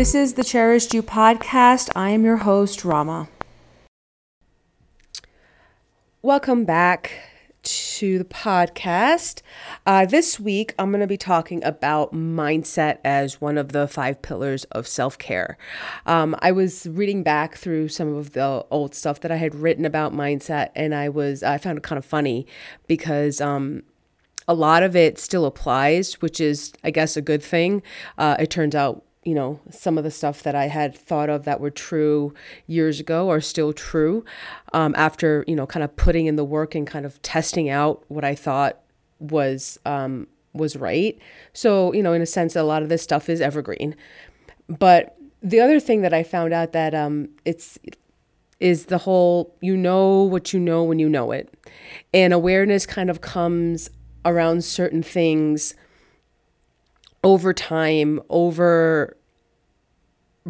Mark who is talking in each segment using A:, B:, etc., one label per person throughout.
A: This is the Cherished You podcast. I am your host, Rama. Welcome back to the podcast. Uh, this week, I'm going to be talking about mindset as one of the five pillars of self care. Um, I was reading back through some of the old stuff that I had written about mindset, and I was I found it kind of funny because um, a lot of it still applies, which is, I guess, a good thing. Uh, it turns out you know, some of the stuff that I had thought of that were true years ago are still true um, after, you know, kind of putting in the work and kind of testing out what I thought was um, was right. So, you know, in a sense, a lot of this stuff is evergreen. But the other thing that I found out that um, it's is the whole you know what you know when you know it, and awareness kind of comes around certain things over time, over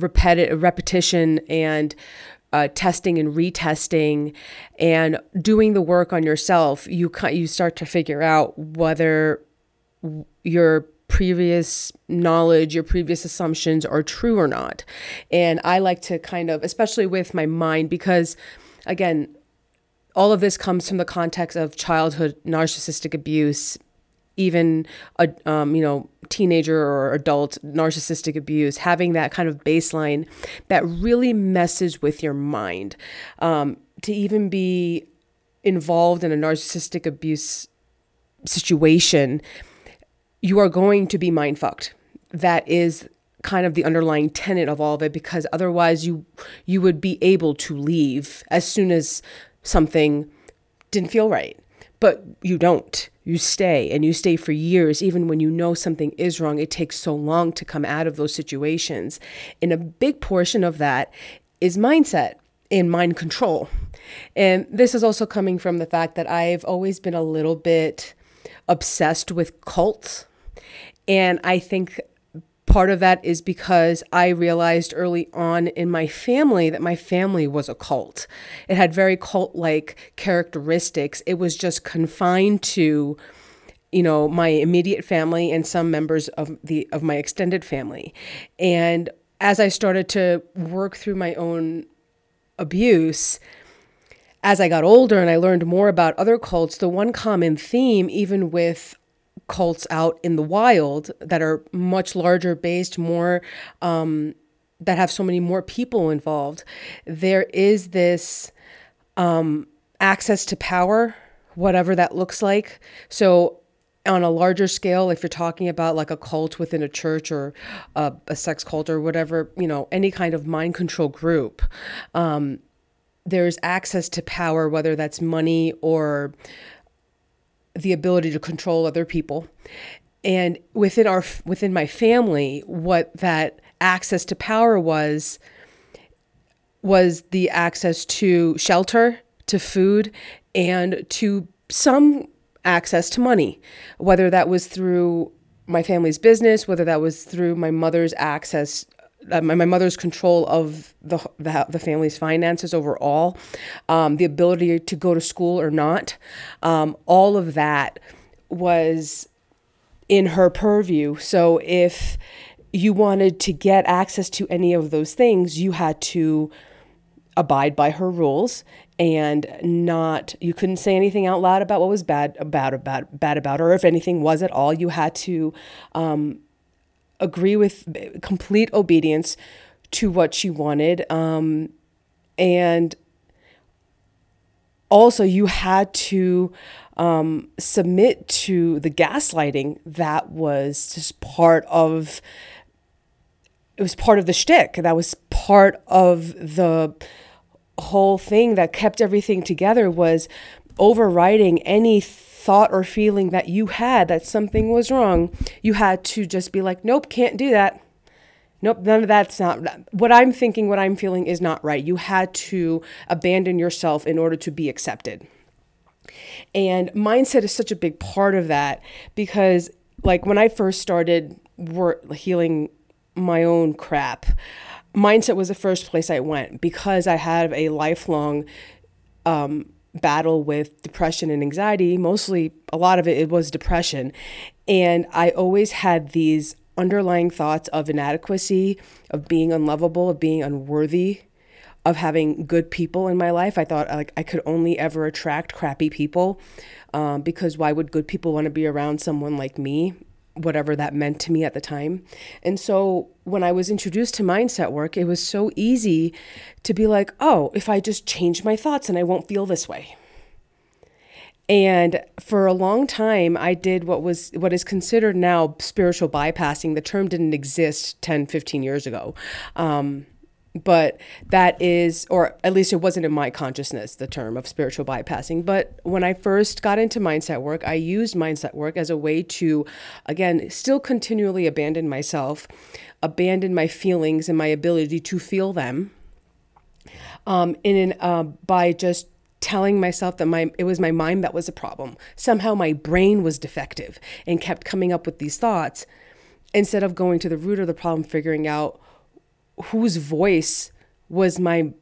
A: repeti- repetition and uh, testing and retesting and doing the work on yourself, you you start to figure out whether your previous knowledge, your previous assumptions are true or not. And I like to kind of, especially with my mind, because again, all of this comes from the context of childhood narcissistic abuse, even a um, you know teenager or adult narcissistic abuse having that kind of baseline that really messes with your mind. Um, to even be involved in a narcissistic abuse situation you are going to be mind fucked. That is kind of the underlying tenet of all of it because otherwise you you would be able to leave as soon as something didn't feel right but you don't. You stay and you stay for years, even when you know something is wrong. It takes so long to come out of those situations. And a big portion of that is mindset and mind control. And this is also coming from the fact that I've always been a little bit obsessed with cults. And I think Part of that is because I realized early on in my family that my family was a cult. It had very cult like characteristics. It was just confined to you know my immediate family and some members of the of my extended family and as i started to work through my own abuse as i got older and i learned more about other cults the one common theme even with cults out in the wild that are much larger based, more um, that have so many more people involved, there is this um, access to power, whatever that looks like. So on a larger scale, if you're talking about like a cult within a church or a, a sex cult or whatever, you know, any kind of mind control group, um, there's access to power, whether that's money or the ability to control other people. And within our within my family, what that access to power was was the access to shelter, to food, and to some access to money, whether that was through my family's business, whether that was through my mother's access uh, my, my mother's control of the, the, the family's finances overall, um, the ability to go to school or not, um, all of that was in her purview. So if you wanted to get access to any of those things, you had to abide by her rules and not you couldn't say anything out loud about what was bad about about bad about her if anything was at all you had to um, agree with complete obedience to what she wanted. Um, and also, you had to um, submit to the gaslighting that was just part of. It was part of the shtick. That was part of the whole thing that kept everything together. Was overriding any thought or feeling that you had that something was wrong, you had to just be like, nope, can't do that. Nope, none of that's not what I'm thinking, what I'm feeling is not right. You had to abandon yourself in order to be accepted. And mindset is such a big part of that because, like, when I first started work, healing my own crap, mindset was the first place I went because I had a lifelong um, battle with depression and anxiety. Mostly, a lot of it, it was depression. And I always had these underlying thoughts of inadequacy, of being unlovable, of being unworthy, of having good people in my life. I thought like I could only ever attract crappy people um, because why would good people want to be around someone like me? Whatever that meant to me at the time. And so when I was introduced to mindset work, it was so easy to be like, oh, if I just change my thoughts and I won't feel this way. And for a long time, I did what was what is considered now spiritual bypassing. The term didn't exist 10, 15 years ago. Um, but that is, or at least it wasn't in my consciousness, the term of spiritual bypassing. But when I first got into mindset work, I used mindset work as a way to, again, still continually abandon myself, abandon my feelings and my ability to feel them. Um, in, uh, by just telling myself that my it was my mind that was a problem. Somehow my brain was defective and kept coming up with these thoughts instead of going to the root of the problem figuring out whose voice was my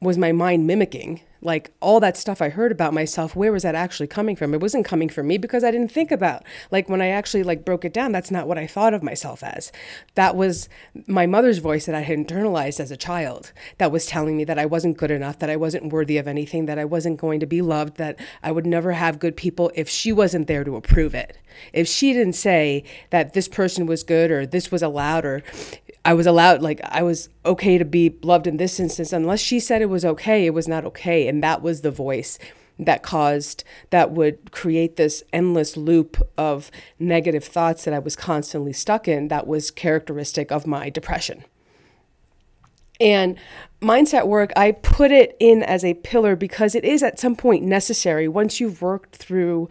A: was my mind mimicking like all that stuff I heard about myself, where was that actually coming from? It wasn't coming from me because I didn't think about like when I actually like broke it down, that's not what I thought of myself as. That was my mother's voice that I had internalized as a child that was telling me that I wasn't good enough, that I wasn't worthy of anything, that I wasn't going to be loved, that I would never have good people if she wasn't there to approve it. If she didn't say that this person was good or this was allowed or I was allowed, like, I was okay to be loved in this instance. Unless she said it was okay, it was not okay. And that was the voice that caused, that would create this endless loop of negative thoughts that I was constantly stuck in that was characteristic of my depression. And mindset work, I put it in as a pillar because it is at some point necessary once you've worked through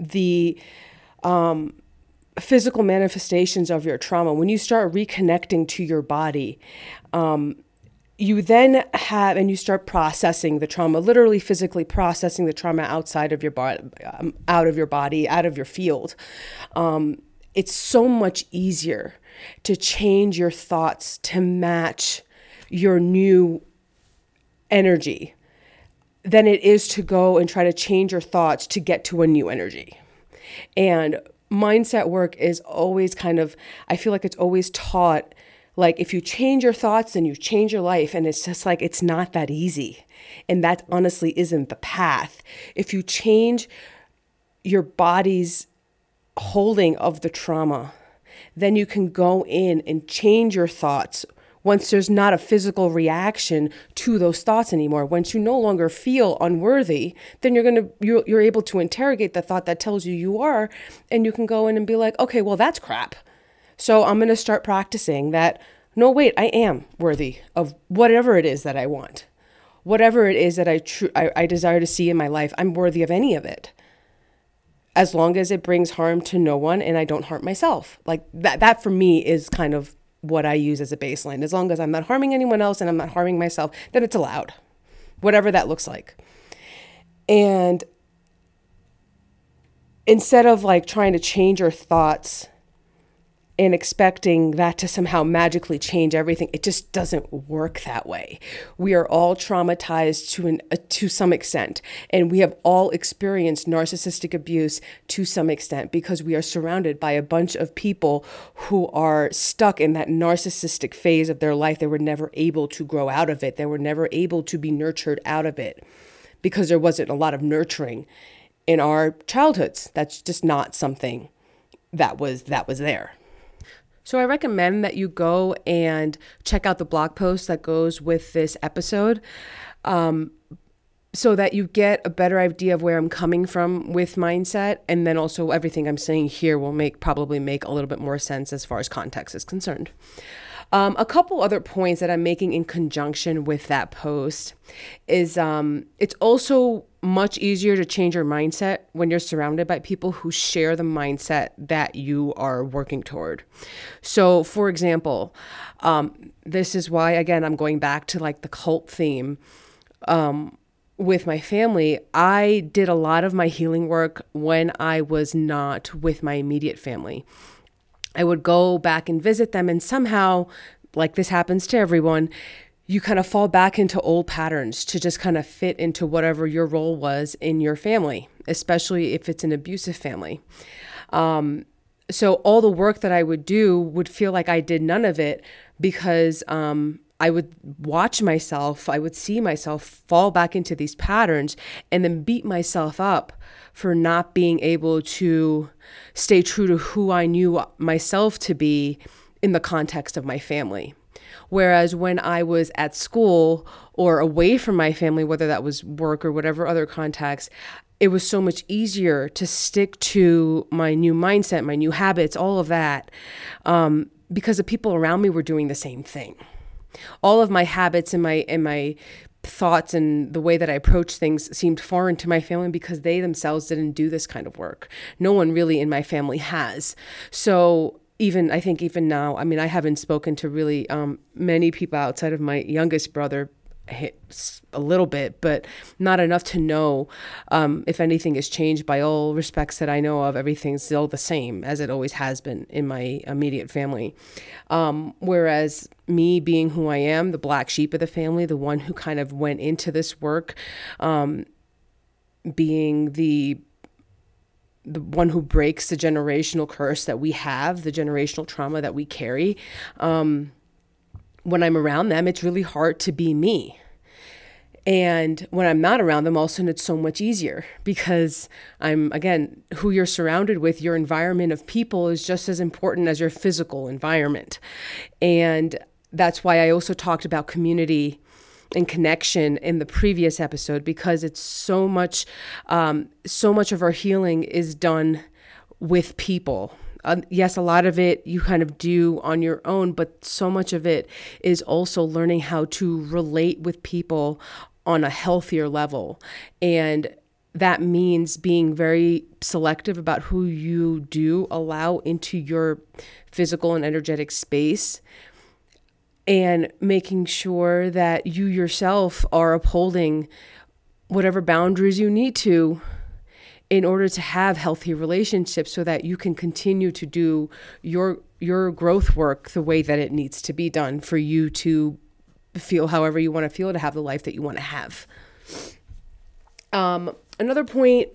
A: the, um, physical manifestations of your trauma, when you start reconnecting to your body, um, you then have and you start processing the trauma literally physically processing the trauma outside of your body um, out of your body out of your field um, it's so much easier to change your thoughts to match your new energy than it is to go and try to change your thoughts to get to a new energy. And mindset work is always kind of, I feel like it's always taught like if you change your thoughts then you change your life and it's just like it's not that easy. And that honestly isn't the path. If you change your body's holding of the trauma then you can go in and change your thoughts once there's not a physical reaction to those thoughts anymore. Once you no longer feel unworthy then you're going to you're, you're able to interrogate the thought that tells you you are and you can go in and be like okay well that's crap. So i'm going to start practicing that no wait i am worthy of whatever it is that i want. Whatever it is that i tr- I, I desire to see in my life i'm worthy of any of it. As long as it brings harm to no one and i don't harm myself. Like that that for me is kind of what I use as a baseline. As long as I'm not harming anyone else and I'm not harming myself, then it's allowed, whatever that looks like. And instead of like trying to change your thoughts and expecting that to somehow magically change everything. It just doesn't work that way. We are all traumatized to an uh, to some extent, and we have all experienced narcissistic abuse to some extent because we are surrounded by a bunch of people who are stuck in that narcissistic phase of their life. They were never able to grow out of it. They were never able to be nurtured out of it because there wasn't a lot of nurturing in our childhoods. That's just not something that was that was there. So I recommend that you go and check out the blog post that goes with this episode. Um, so that you get a better idea of where I'm coming from with mindset and then also everything I'm saying here will make probably make a little bit more sense as far as context is concerned. Um, a couple other points that I'm making in conjunction with that post is um, it's also much easier to change your mindset when you're surrounded by people who share the mindset that you are working toward. So, for example, um, this is why, again, I'm going back to like the cult theme. Um, with my family, I did a lot of my healing work when I was not with my immediate family. I would go back and visit them, and somehow, like this happens to everyone, you kind of fall back into old patterns to just kind of fit into whatever your role was in your family, especially if it's an abusive family. Um, so all the work that I would do would feel like I did none of it because um, I would watch myself, I would see myself fall back into these patterns and then beat myself up for not being able to stay true to who I knew myself to be in the context of my family. Whereas when I was at school or away from my family, whether that was work or whatever other context, it was so much easier to stick to my new mindset, my new habits, all of that, um, because the people around me were doing the same thing. All of my habits and my and my thoughts and the way that I approach things seemed foreign to my family because they themselves didn't do this kind of work. No one really in my family has. So even I think even now, I mean, I haven't spoken to really um, many people outside of my youngest brother a little bit, but not enough to know um, if anything has changed. By all respects that I know of, everything's still the same as it always has been in my immediate family. Um, whereas me being who I am, the black sheep of the family, the one who kind of went into this work, um, being the the one who breaks the generational curse that we have, the generational trauma that we carry. Um, when I'm around them, it's really hard to be me. And when I'm not around them, all of a sudden it's so much easier because I'm, again, who you're surrounded with, your environment of people is just as important as your physical environment. And that's why I also talked about community and connection in the previous episode because it's so much, um, so much of our healing is done with people uh, yes, a lot of it you kind of do on your own, but so much of it is also learning how to relate with people on a healthier level. And that means being very selective about who you do allow into your physical and energetic space and making sure that you yourself are upholding whatever boundaries you need to in order to have healthy relationships so that you can continue to do your your growth work the way that it needs to be done for you to feel however you want to feel to have the life that you want to have. Um, another point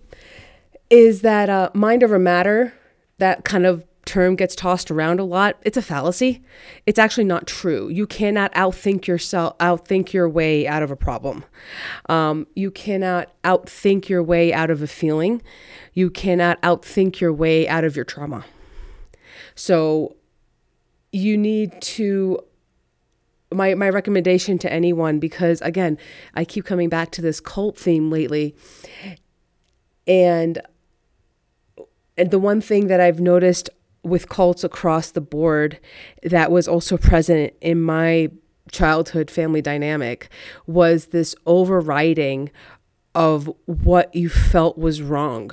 A: is that uh, mind over matter, that kind of term gets tossed around a lot. It's a fallacy. It's actually not true. You cannot outthink yourself, outthink your way out of a problem. Um, you cannot outthink your way out of a feeling. You cannot outthink your way out of your trauma. So you need to my my recommendation to anyone because again, I keep coming back to this cult theme lately. And and the one thing that I've noticed with cults across the board that was also present in my childhood family dynamic was this overriding of what you felt was wrong.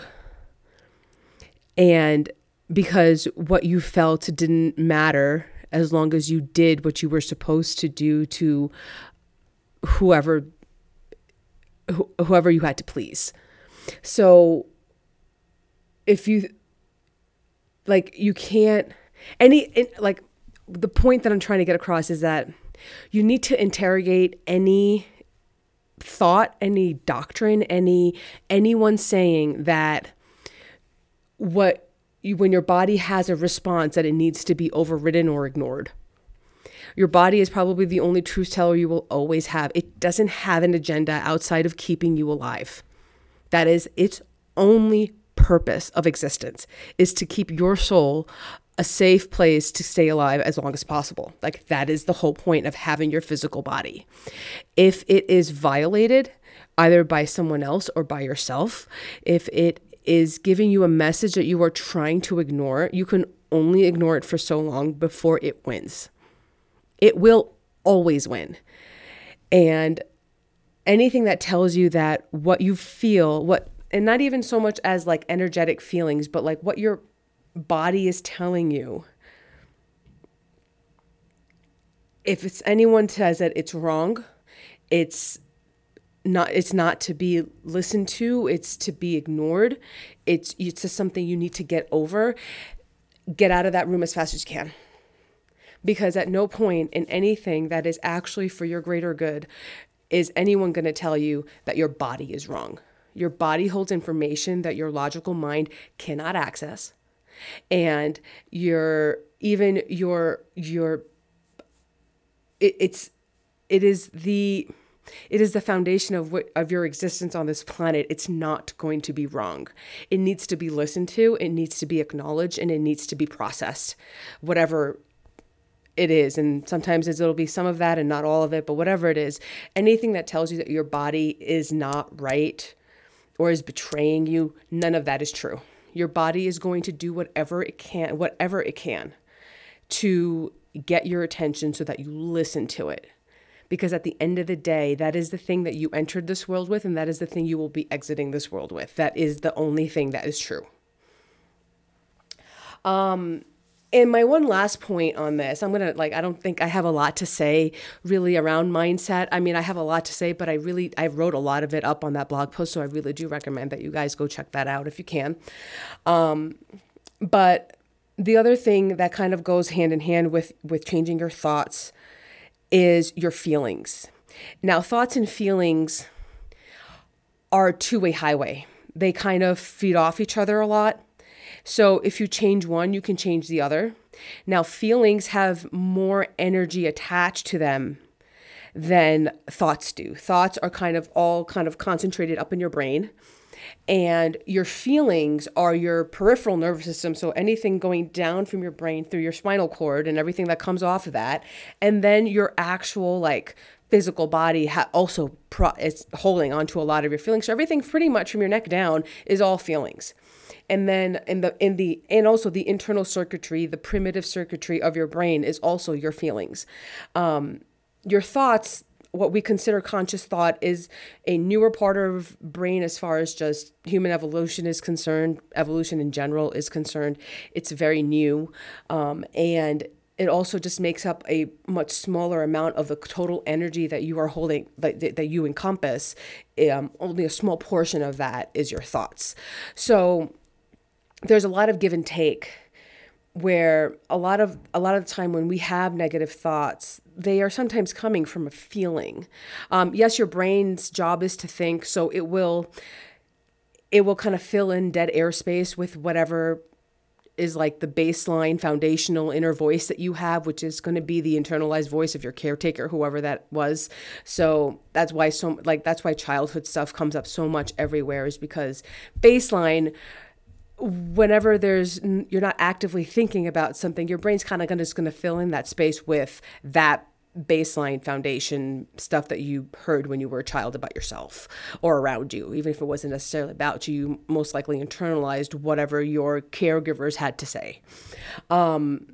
A: And because what you felt didn't matter as long as you did what you were supposed to do to whoever wh- whoever you had to please. So if you like you can't any like the point that I'm trying to get across is that you need to interrogate any thought, any doctrine, any anyone saying that what you, when your body has a response that it needs to be overridden or ignored. Your body is probably the only truth teller you will always have. It doesn't have an agenda outside of keeping you alive. That is its only purpose of existence is to keep your soul a safe place to stay alive as long as possible. Like that is the whole point of having your physical body. If it is violated either by someone else or by yourself, if it is giving you a message that you are trying to ignore, you can only ignore it for so long before it wins. It will always win. And anything that tells you that what you feel, what and not even so much as like energetic feelings, but like what your body is telling you. If it's anyone says that it's wrong, it's not it's not to be listened to, it's to be ignored. It's it's just something you need to get over. Get out of that room as fast as you can. Because at no point in anything that is actually for your greater good is anyone going to tell you that your body is wrong. Your body holds information that your logical mind cannot access. and your even your your it, it's it is the it is the foundation of what of your existence on this planet. It's not going to be wrong. It needs to be listened to, it needs to be acknowledged, and it needs to be processed. Whatever it is and sometimes it'll be some of that and not all of it but whatever it is anything that tells you that your body is not right or is betraying you none of that is true your body is going to do whatever it can whatever it can to get your attention so that you listen to it because at the end of the day, that is the thing that you entered this world with, and that is the thing you will be exiting this world with. That is the only thing that is true. Um, and my one last point on this, I'm gonna like, I don't think I have a lot to say really around mindset. I mean, I have a lot to say, but I really, I wrote a lot of it up on that blog post, so I really do recommend that you guys go check that out if you can. Um, but the other thing that kind of goes hand in hand with with changing your thoughts is your feelings. Now, thoughts and feelings are a two way highway, they kind of feed off each other a lot. So, if you change one, you can change the other. Now, feelings have more energy attached to them than thoughts do. Thoughts are kind of all kind of concentrated up in your brain and your feelings are your peripheral nervous system so anything going down from your brain through your spinal cord and everything that comes off of that and then your actual like physical body ha- also pro- is holding onto a lot of your feelings so everything pretty much from your neck down is all feelings and then in the in the and also the internal circuitry the primitive circuitry of your brain is also your feelings. Um, your thoughts what we consider conscious thought is a newer part of brain as far as just human evolution is concerned evolution in general is concerned. It's very new. Um, and it also just makes up a much smaller amount of the total energy that you are holding that, that you encompass. Um, only a small portion of that is your thoughts. So there's a lot of give and take where a lot of a lot of the time when we have negative thoughts they are sometimes coming from a feeling. Um, yes your brain's job is to think so it will it will kind of fill in dead airspace with whatever is like the baseline foundational inner voice that you have which is going to be the internalized voice of your caretaker whoever that was. So that's why so like that's why childhood stuff comes up so much everywhere is because baseline whenever there's you're not actively thinking about something your brain's kind of just going to fill in that space with that baseline foundation stuff that you heard when you were a child about yourself or around you. Even if it wasn't necessarily about you you most likely internalized whatever your caregivers had to say. Um,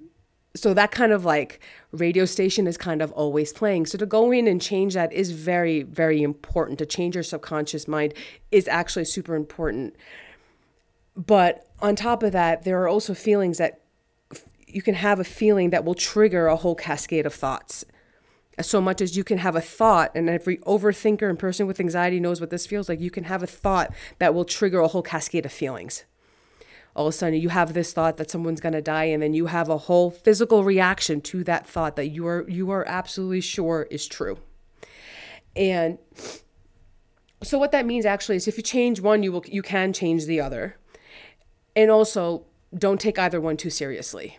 A: so that kind of like radio station is kind of always playing. So to go in and change that is very very important. To change your subconscious mind is actually super important but on top of that, there are also feelings that you can have a feeling that will trigger a whole cascade of thoughts. So much as you can have a thought, and every overthinker and person with anxiety knows what this feels like, you can have a thought that will trigger a whole cascade of feelings. All of a sudden, you have this thought that someone's going to die, and then you have a whole physical reaction to that thought that you are you are absolutely sure is true. And so, what that means actually is, if you change one, you will you can change the other and also, don't take either one too seriously.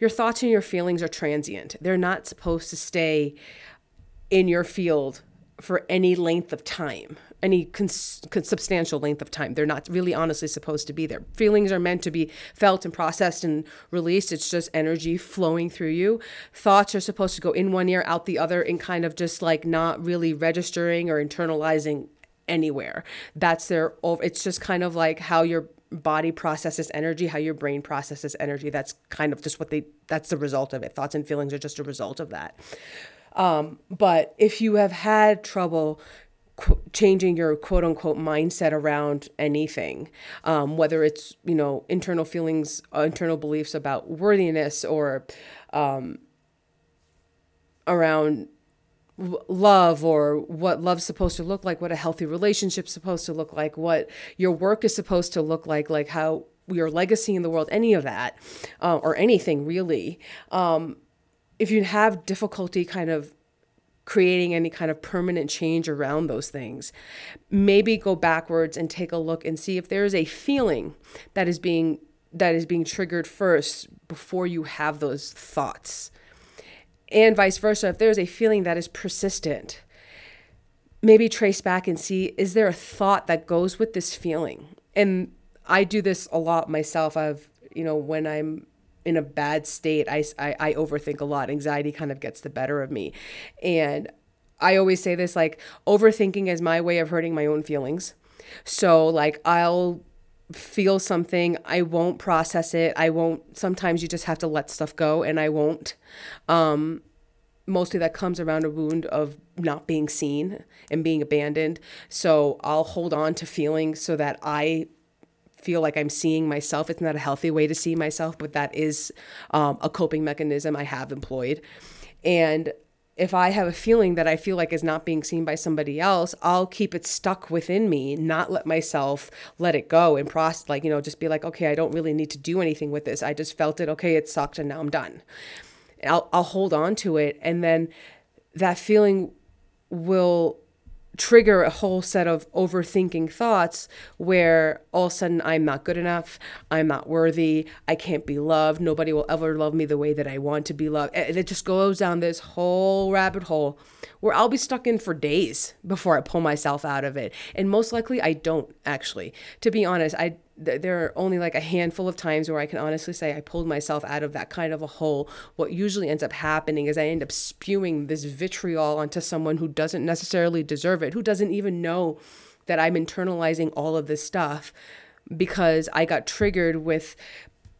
A: Your thoughts and your feelings are transient. They're not supposed to stay in your field for any length of time, any cons- substantial length of time. They're not really honestly supposed to be there. Feelings are meant to be felt and processed and released. It's just energy flowing through you. Thoughts are supposed to go in one ear, out the other, and kind of just like not really registering or internalizing anywhere. That's their, it's just kind of like how your body processes energy, how your brain processes energy. That's kind of just what they, that's the result of it. Thoughts and feelings are just a result of that. Um, but if you have had trouble qu- changing your quote unquote mindset around anything, um, whether it's, you know, internal feelings, uh, internal beliefs about worthiness or um, around love or what love's supposed to look like, what a healthy relationship's supposed to look like, what your work is supposed to look like, like how your legacy in the world, any of that, uh, or anything really. Um, if you have difficulty kind of creating any kind of permanent change around those things, maybe go backwards and take a look and see if there is a feeling that is being that is being triggered first before you have those thoughts. And vice versa, if there's a feeling that is persistent, maybe trace back and see is there a thought that goes with this feeling? And I do this a lot myself. I've, you know, when I'm in a bad state, I, I, I overthink a lot. Anxiety kind of gets the better of me. And I always say this like, overthinking is my way of hurting my own feelings. So, like, I'll feel something, I won't process it. I won't, sometimes you just have to let stuff go, and I won't. Um, mostly that comes around a wound of not being seen and being abandoned. So I'll hold on to feelings so that I feel like I'm seeing myself. It's not a healthy way to see myself, but that is um, a coping mechanism I have employed. And if I have a feeling that I feel like is not being seen by somebody else, I'll keep it stuck within me, not let myself let it go and process, like, you know, just be like, okay, I don't really need to do anything with this. I just felt it. Okay, it sucked and now I'm done. I'll, I'll hold on to it. And then that feeling will trigger a whole set of overthinking thoughts where all of a sudden I'm not good enough, I'm not worthy, I can't be loved, nobody will ever love me the way that I want to be loved. And it just goes down this whole rabbit hole where I'll be stuck in for days before I pull myself out of it. And most likely I don't actually. To be honest, I there are only like a handful of times where I can honestly say I pulled myself out of that kind of a hole. What usually ends up happening is I end up spewing this vitriol onto someone who doesn't necessarily deserve it, who doesn't even know that I'm internalizing all of this stuff because I got triggered with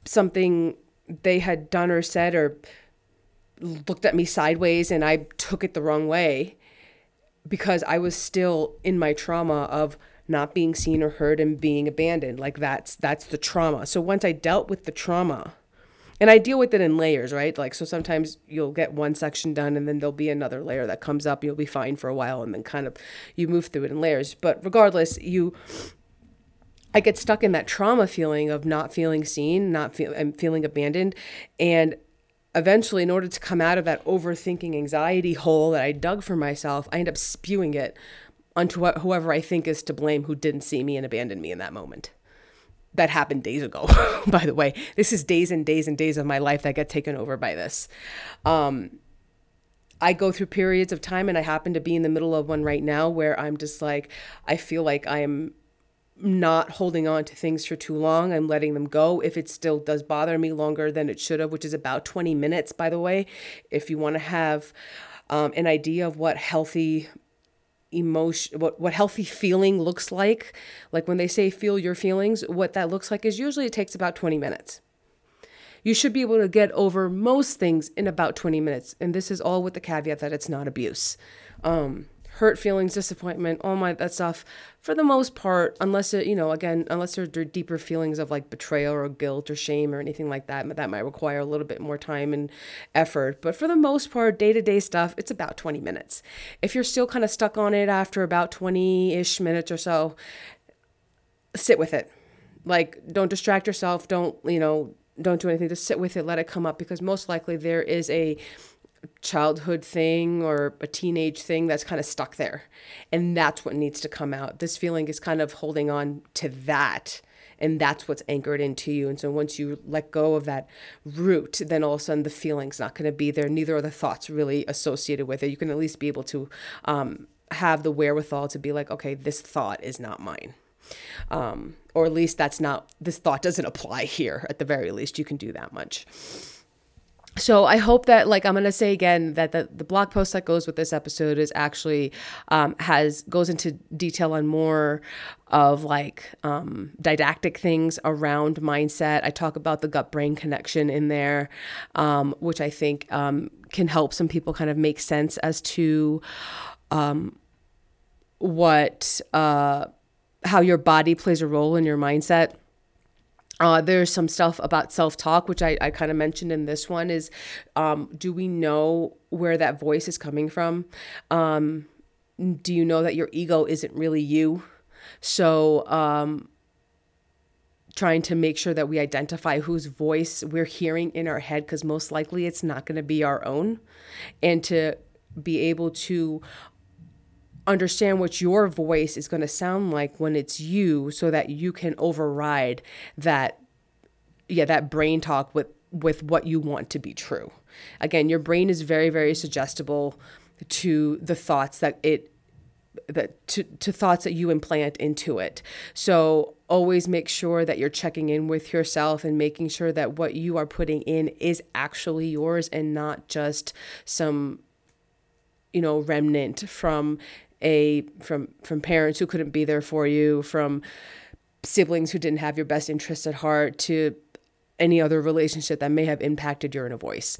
A: something they had done or said or looked at me sideways and I took it the wrong way because I was still in my trauma of not being seen or heard and being abandoned. Like that's that's the trauma. So once i dealt with the trauma and i deal with it in layers right? Like so sometimes you'll get one section done and then there'll be another layer that comes up. You'll be fine for a while and then kind of you move through it in layers. But regardless you I get stuck in that trauma feeling of not feeling seen, not feeling abandoned. And eventually, in order to come out of that overthinking anxiety hole that I dug for myself, I end up spewing it onto wh- whoever I think is to blame who didn't see me and abandoned me in that moment. That happened days ago, by the way. This is days and days and days of my life that get taken over by this. Um, I go through periods of time, and I happen to be in the middle of one right now where I'm just like, I feel like I'm not holding on to things for too long. I'm letting them go. If it still does bother me longer than it should have, which is about 20 minutes, by the way, if you want to have um, an idea of what healthy emotion what what healthy feeling looks like. Like when they say feel your feelings what that looks like is usually it takes about 20 minutes. You should be able to get over most things in about 20 minutes and this is all with the caveat that it's not abuse. Um, hurt feelings, disappointment, all my that stuff, for the most part, unless it, you know, again, unless there are deeper feelings of like betrayal or guilt or shame or anything like that, that might require a little bit more time and effort. But for the most part, day to day stuff, it's about 20 minutes. If you're still kind of stuck on it after about 20 ish minutes or so, sit with it. Like, don't distract yourself. Don't, you know, don't do anything. Just sit with it, let it come up because most likely there is a childhood thing or a teenage thing that's kind of stuck there. And that's what needs to come out. This feeling is kind of holding on to that. And that's what's anchored into you. And so once you let go of that root, then all of a sudden the feeling's not going to be there. Neither are the thoughts really associated with it. You can at least be able to um, have the wherewithal to be like, okay, this thought is not mine. Um, or at least that's not, this thought doesn't apply here. At the very least, you can do that much so I hope that like I'm gonna say again that the, the blog post that goes with this episode is actually um, has goes into detail on more of like um, didactic things around mindset. I talk about the gut brain connection in there, um, which I think um, can help some people kind of make sense as to um, what uh, how your body plays a role in your mindset uh, there's some stuff about self talk, which I, I kind of mentioned in this one is um, do we know where that voice is coming from? Um, do you know that your ego isn't really you? So, um, trying to make sure that we identify whose voice we're hearing in our head, because most likely it's not going to be our own, and to be able to understand what your voice is going to sound like when it's you so that you can override that yeah, that brain talk with with what you want to be true. Again, your brain is very very suggestible to the thoughts that it that to, to thoughts that you implant into it. So always make sure that you're checking in with yourself and making sure that what you are putting in is actually yours and not just some you know remnant from a from from parents who couldn't be there for you, from siblings who didn't have your best interests at heart to any other relationship that may have impacted your inner voice.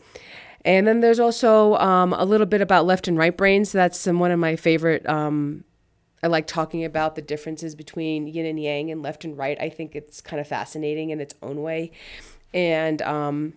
A: And then there's also um, a little bit about left and right brains. That's um, one of my favorite. Um, I like talking about the differences between yin and yang and left and right. I think it's kind of fascinating in its own way. And um,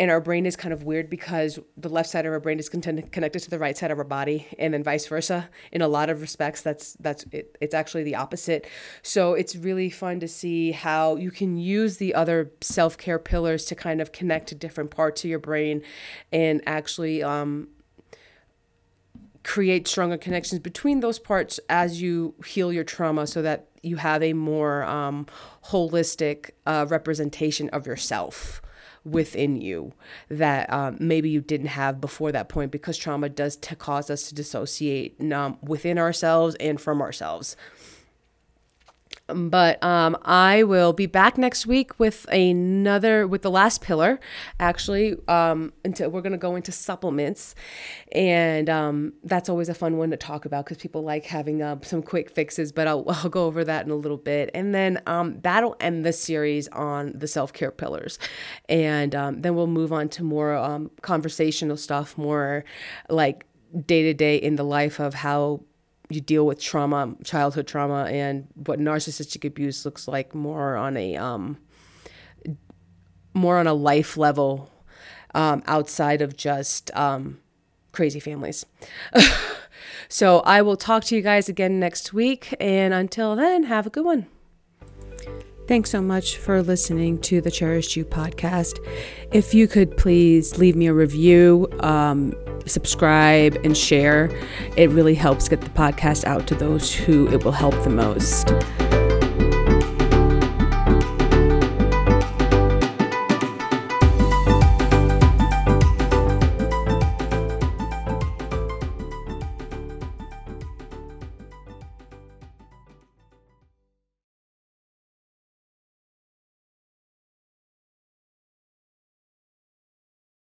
A: and our brain is kind of weird because the left side of our brain is connected to the right side of our body and then vice versa. In a lot of respects that's that's it, it's actually the opposite. So it's really fun to see how you can use the other self-care pillars to kind of connect to different parts of your brain and actually um, create stronger connections between those parts as you heal your trauma so that you have a more um, holistic uh, representation of yourself within you that um, maybe you didn't have before that point because trauma does t- cause us to dissociate um, within ourselves and from ourselves. But um, I will be back next week with another, with the last pillar, actually. Um, until we're to go into supplements, and um, that's always a fun one to talk about because people like having uh, some quick fixes. But I'll, I'll go over that in a little bit, and then um, that'll end the series on the self care pillars, and um, then we'll move on to more um, conversational stuff, more like day to day in the life of how you deal with trauma, childhood trauma, and what narcissistic abuse looks like more on a um, more on a life level um, outside of just um, crazy families. so I will talk to you guys again next week, and until then, have a good one. Thanks so much for listening to the Cherished You podcast. If you could please leave me a review, um, subscribe, and share, it really helps get the podcast out to those who it will help the most.